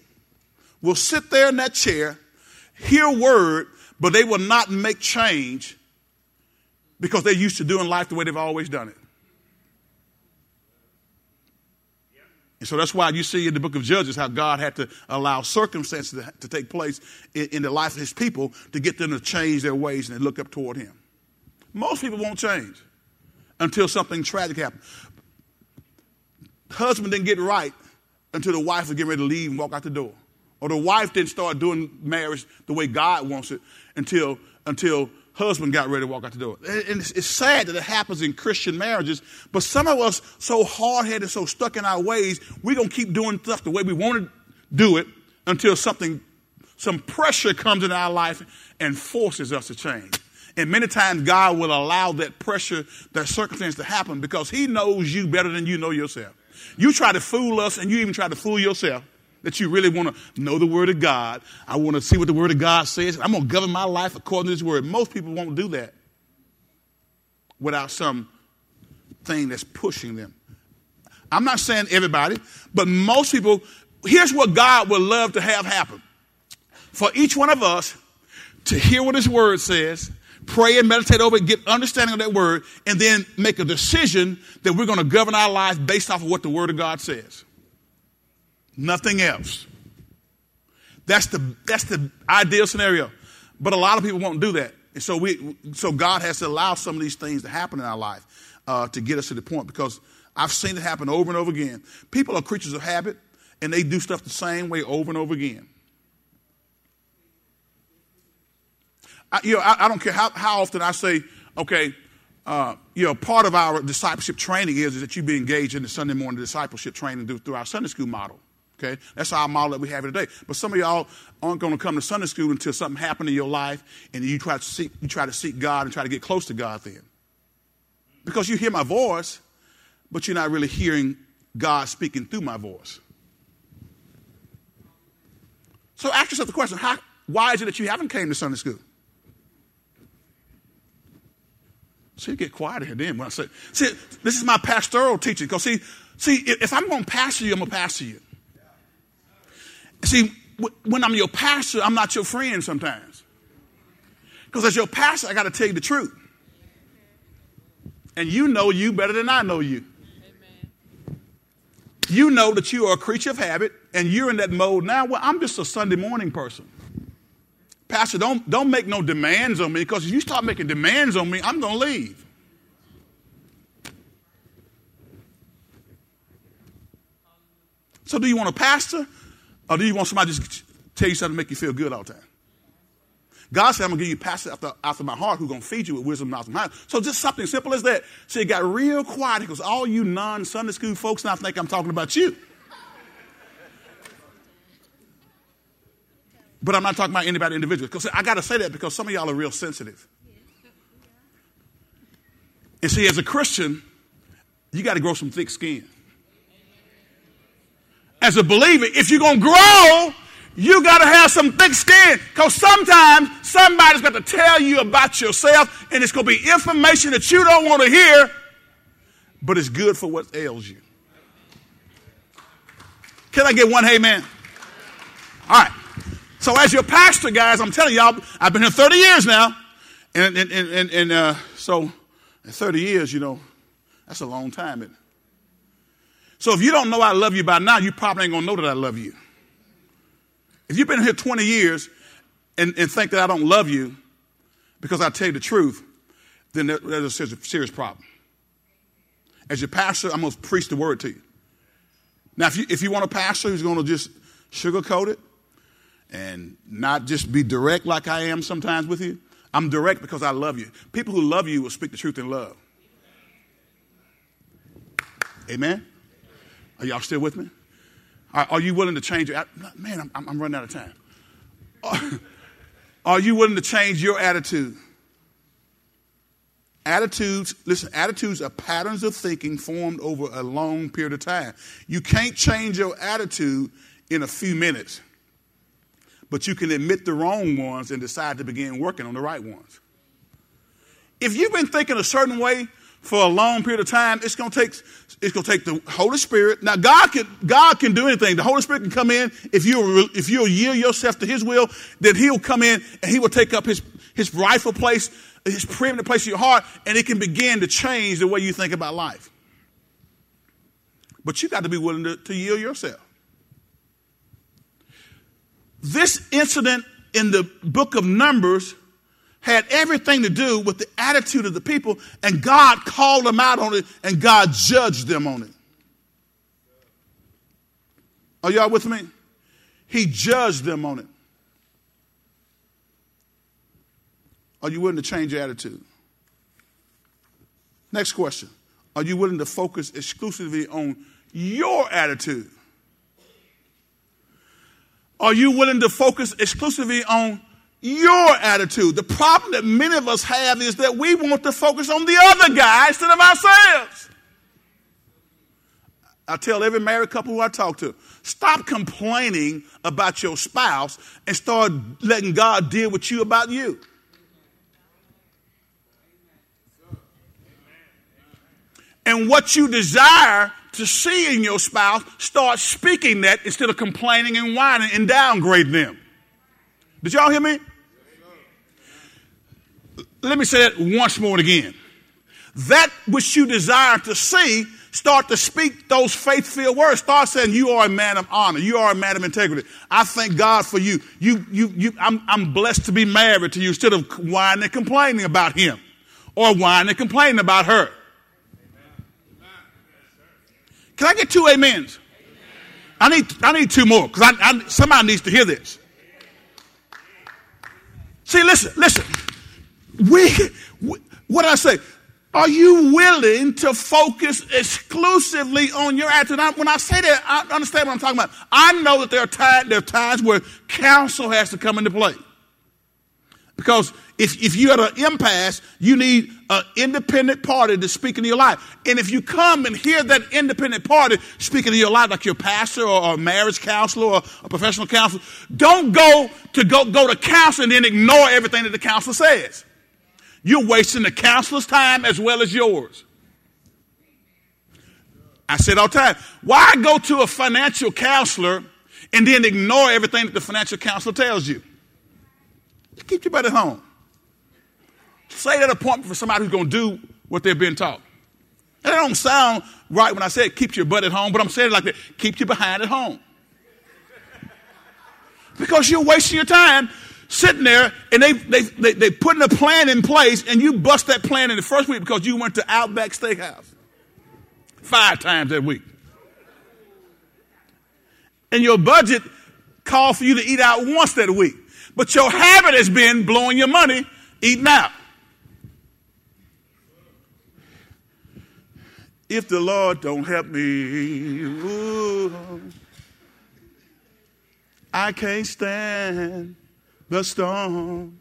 will sit there in that chair, hear word, but they will not make change because they're used to doing life the way they've always done it. And so that's why you see in the book of Judges how God had to allow circumstances to, to take place in, in, the life of his people to get them to change their ways and look up toward him. Most people won't change until something tragic happens. Husband didn't get right until the wife was getting ready to leave and walk out the door. Or the wife didn't start doing marriage the way God wants it until, until husband got ready to walk out the door. And it's, it's sad that it happens in Christian marriages, but some of us so hard headed, so stuck in our ways, we're going to keep doing stuff the way we want to do it until something, some pressure comes in our life and forces us to change. And many times God will allow that pressure, that circumstance to happen because He knows you better than you know yourself. You try to fool us and you even try to fool yourself that you really want to know the Word of God. I want to see what the Word of God says. I'm going to govern my life according to this Word. Most people won't do that without some thing that's pushing them. I'm not saying everybody, but most people here's what God would love to have happen for each one of us to hear what His Word says, pray and meditate over it, get understanding of that Word, and then make a decision that we're going to govern our lives based off of what the Word of God says. Nothing else. That's the, that's the ideal scenario. But a lot of people won't do that. And so, we, so God has to allow some of these things to happen in our life uh, to get us to the point because I've seen it happen over and over again. People are creatures of habit and they do stuff the same way over and over again. I, you know, I, I, don't care how, how often I say, okay, uh, you know, part of our discipleship training is, is that you be engaged in the Sunday morning discipleship training through, through our Sunday school model. Okay, that's our model that we have today. But some of y'all aren't going to come to Sunday school until something happened in your life, and you try to seek you try to seek God and try to get close to God then, because you hear my voice, but you're not really hearing God speaking through my voice. So ask yourself the question: How? Why is it that you haven't came to Sunday school? So you get quiet here then when I say, see, this is my pastoral teaching. Because see, see, if I'm going to pastor you, I'm going to pastor you. See, when I'm your pastor, I'm not your friend sometimes. Because as your pastor, I got to tell you the truth. And you know you better than I know you. Amen. You know that you are a creature of habit and you're in that mode now. Well, I'm just a Sunday morning person. Pastor, don't, don't make no demands on me because if you start making demands on me, I'm going to leave. So, do you want a pastor or do you want somebody to just tell you something to make you feel good all the time? God said, I'm going to give you pastors after, after my heart who's going to feed you with wisdom, knowledge, and mind. So just something simple as that. So it got real quiet because all you non-Sunday school folks now think I'm talking about you. But I'm not talking about anybody individually. Because I got to say that because some of y'all are real sensitive. And see, as a Christian, you got to grow some thick skin as a believer, if you're going to grow, you got to have some thick skin because sometimes somebody's got to tell you about yourself and it's going to be information that you don't want to hear, but it's good for what ails you. Can I get one man? All right. So as your pastor, guys, I'm telling y'all, I've been here 30 years now. And, and, and, and uh, so 30 years, you know, that's a long time. Isn't it? So if you don't know I love you by now, you probably ain't gonna know that I love you. If you've been here 20 years and, and think that I don't love you because I tell you the truth, then there, there's a serious problem. As your pastor, I'm gonna preach the word to you. Now, if you, if you want a pastor who's gonna just sugarcoat it and not just be direct like I am sometimes with you, I'm direct because I love you. People who love you will speak the truth in love. Amen? Are y'all still with me? Are, are you willing to change your man? I'm, I'm, running out of time. Are, are you willing to change your attitude? Attitudes, listen, attitudes are patterns of thinking formed over a long period of time. You can't change your attitude in a few minutes, but you can admit the wrong ones and decide to begin working on the right ones. If you've been thinking a certain way for a long period of time, it's going to take it's going to take the Holy Spirit. Now, God can God can do anything. The Holy Spirit can come in if you if you'll yield yourself to His will. Then He'll come in and He will take up His His rightful place, His preeminent place in your heart, and it can begin to change the way you think about life. But you got to be willing to, to yield yourself. This incident in the book of Numbers had everything to do with the attitude of the people, and God called them out on it, and God judged them on it. Are y'all with me? He judged them on it. Are you willing to change your attitude? Next question. Are you willing to focus exclusively on your attitude? Are you willing to focus exclusively on your attitude. The problem that many of us have is that we want to focus on the other guy instead of ourselves. I tell every married couple who I talk to, stop complaining about your spouse and start letting God deal with you about you. And what you desire to see in your spouse, start speaking that instead of complaining and whining and downgrading them. Did y'all hear me? Let me say that once more and again. That which you desire to see, start to speak those faith filled words. Start saying, You are a man of honor. You are a man of integrity. I thank God for you. You, you, you, I'm, I'm blessed to be married to you instead of whining and complaining about him or whining and complaining about her. Can I get two amens? I need, I need two more because I, I, somebody needs to hear this. See, listen, listen. We, we what I say? Are you willing to focus exclusively on your attitude? when I say that, I understand what I'm talking about. I know that there are, time, there are times where counsel has to come into play. Because if, if you're at an impasse, you need an independent party to speak into your life. And if you come and hear that independent party speaking into your life, like your pastor or, a marriage counselor or a professional counselor, don't go to go, go to counsel and then ignore everything that the counselor says. You're wasting the counselor's time as well as yours. I said all the time, why go to a financial counselor and then ignore everything that the financial counselor tells you? Keep your butt at home. Say that appointment for somebody who's going to do what they've been taught. And that don't sound right when I say keep your butt at home, but I'm saying it like that. Keep your behind at home. Because you're wasting your time sitting there and they, they, they, they putting a plan in place and you bust that plan in the first week because you went to Outback Steakhouse five times that week. And your budget called for you to eat out once that week. But your habit has been blowing your money eating out. If the Lord don't help me, ooh, I can't stand the storm.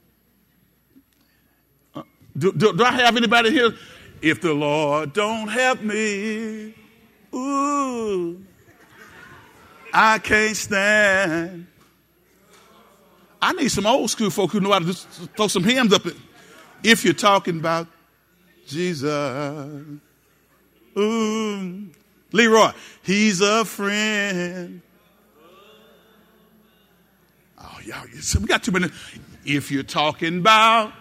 Uh, do, do, do I have anybody here? If the Lord don't help me, ooh, I can't stand. I need some old school folk who know how to throw some hymns up. If you're talking about Jesus, ooh, Leroy, he's a friend y'all, we got two minutes. If you're talking about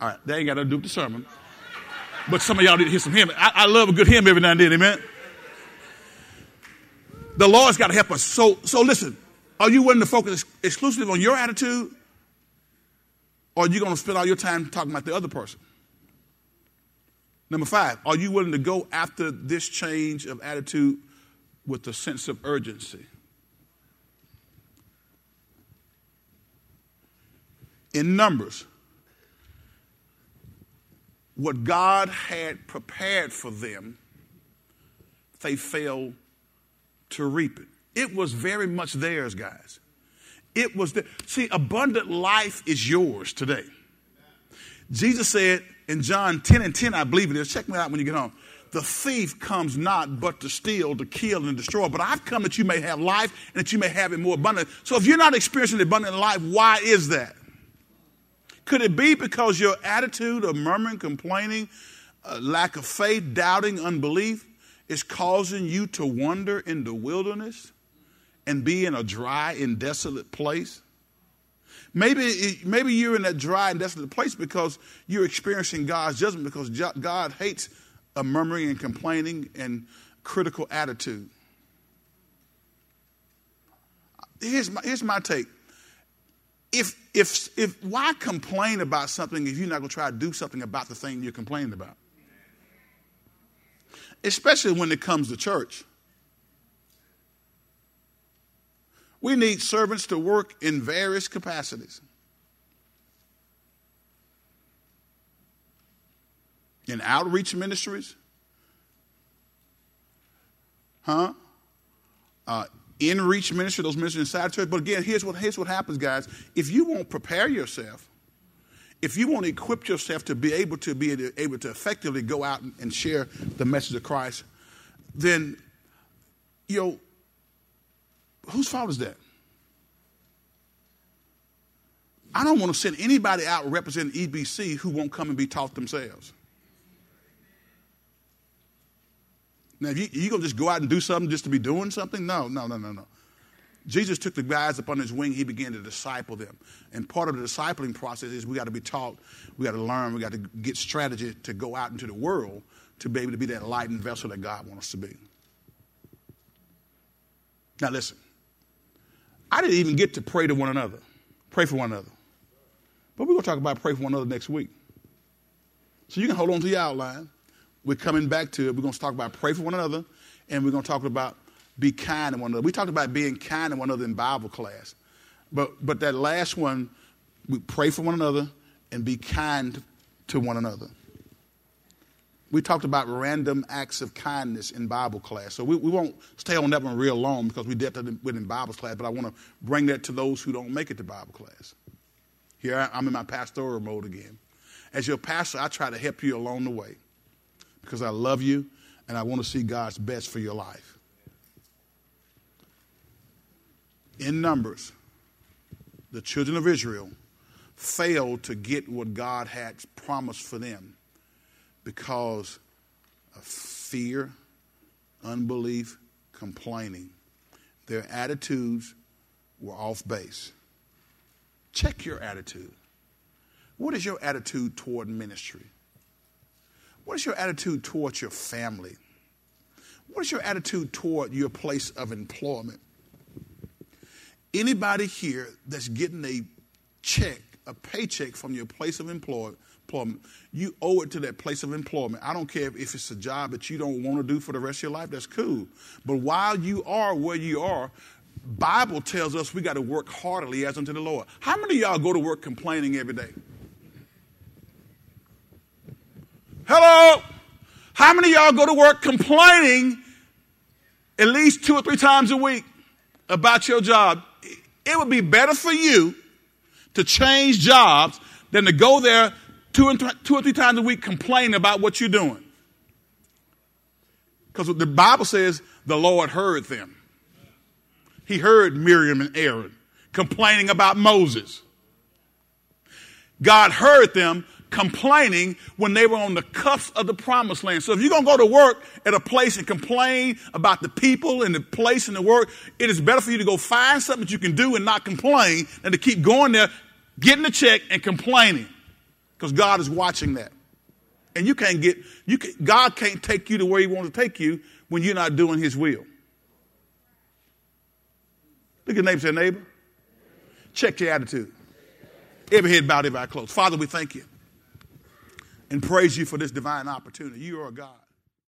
All right, they ain't got to do with the sermon. But some of y'all need to hear some hymn. I, I love a good hymn every now and then, amen. The Lord's got to help us. So, so listen, are you willing to focus exclusively on your attitude? Or are you going to spend all your time talking about the other person? Number five, are you willing to go after this change of attitude with a sense of urgency? In Numbers, what God had prepared for them, they failed to reap it. It was very much theirs, guys. It was the, see, abundant life is yours today. Jesus said, in John 10 and 10, I believe it is. Check me out when you get home. The thief comes not but to steal, to kill, and destroy. But I've come that you may have life and that you may have it more abundant. So if you're not experiencing abundant life, why is that? Could it be because your attitude of murmuring, complaining, uh, lack of faith, doubting, unbelief is causing you to wander in the wilderness and be in a dry and desolate place? Maybe, maybe you're in that dry and desolate place because you're experiencing God's judgment because God hates a murmuring and complaining and critical attitude. Here's my, here's my take. If, if, if, why complain about something if you're not going to try to do something about the thing you're complaining about? Especially when it comes to church. We need servants to work in various capacities. In outreach ministries, huh? Uh, in reach ministry, those ministries inside church. But again, here's what, here's what happens, guys. If you won't prepare yourself, if you won't equip yourself to be able to be able to effectively go out and share the message of Christ, then you know Whose fault is that? I don't want to send anybody out representing EBC who won't come and be taught themselves. Now, you, you to just go out and do something just to be doing something? No, no, no, no, no. Jesus took the guys up his wing. He began to disciple them. And part of the discipling process is we got to be taught, we got to learn, we got to get strategy to go out into the world to be able to be that light and vessel that God wants us to be. Now, listen. I didn't even get to pray to one another, pray for one another. But we're going to talk about pray for one another next week. So you can hold on to your outline. We're coming back to it. We're going to talk about pray for one another, and we're going to talk about be kind to one another. We talked about being kind to one another in Bible class. But, but that last one, we pray for one another and be kind to one another. We talked about random acts of kindness in Bible class. So we, we won't stay on that one real long because we that with in Bible class, but I want to bring that to those who don't make it to Bible class. Here I'm in my pastoral mode again. As your pastor, I try to help you along the way because I love you and I want to see God's best for your life. In Numbers, the children of Israel failed to get what God had promised for them because of fear, unbelief, complaining. Their attitudes were off base. Check your attitude. What is your attitude toward ministry? What is your attitude towards your family? What is your attitude toward your place of employment? Anybody here that's getting a check, a paycheck from your place of employment, employment, you owe it to that place of employment. I don't care if it's a job that you don't want to do for the rest of your life, that's cool. But while you are where you are, Bible tells us we got to work heartily as unto the Lord. How many y'all go to work complaining every day? Hello? How many y'all go to work complaining at least two or three times a week about your job? It would be better for you to change jobs than to go there two, and th- two or three times a week complaining about what you're doing. Because the Bible says the Lord heard them. He heard Miriam and Aaron complaining about Moses. God heard them complaining when they were on the cusp of the promised land. So if you're going to go to work at a place and complain about the people and the place and the work, it is better for you to go find something that you can do and not complain than to keep going there, getting the check and complaining because God is watching that. And you can't get, you can, God can't take you to where he wants to take you when you're not doing his will. Look at neighbor, say, neighbor, check your attitude. Every head bowed, every eye closed. Father, we thank you and praise you for this divine opportunity. You are God.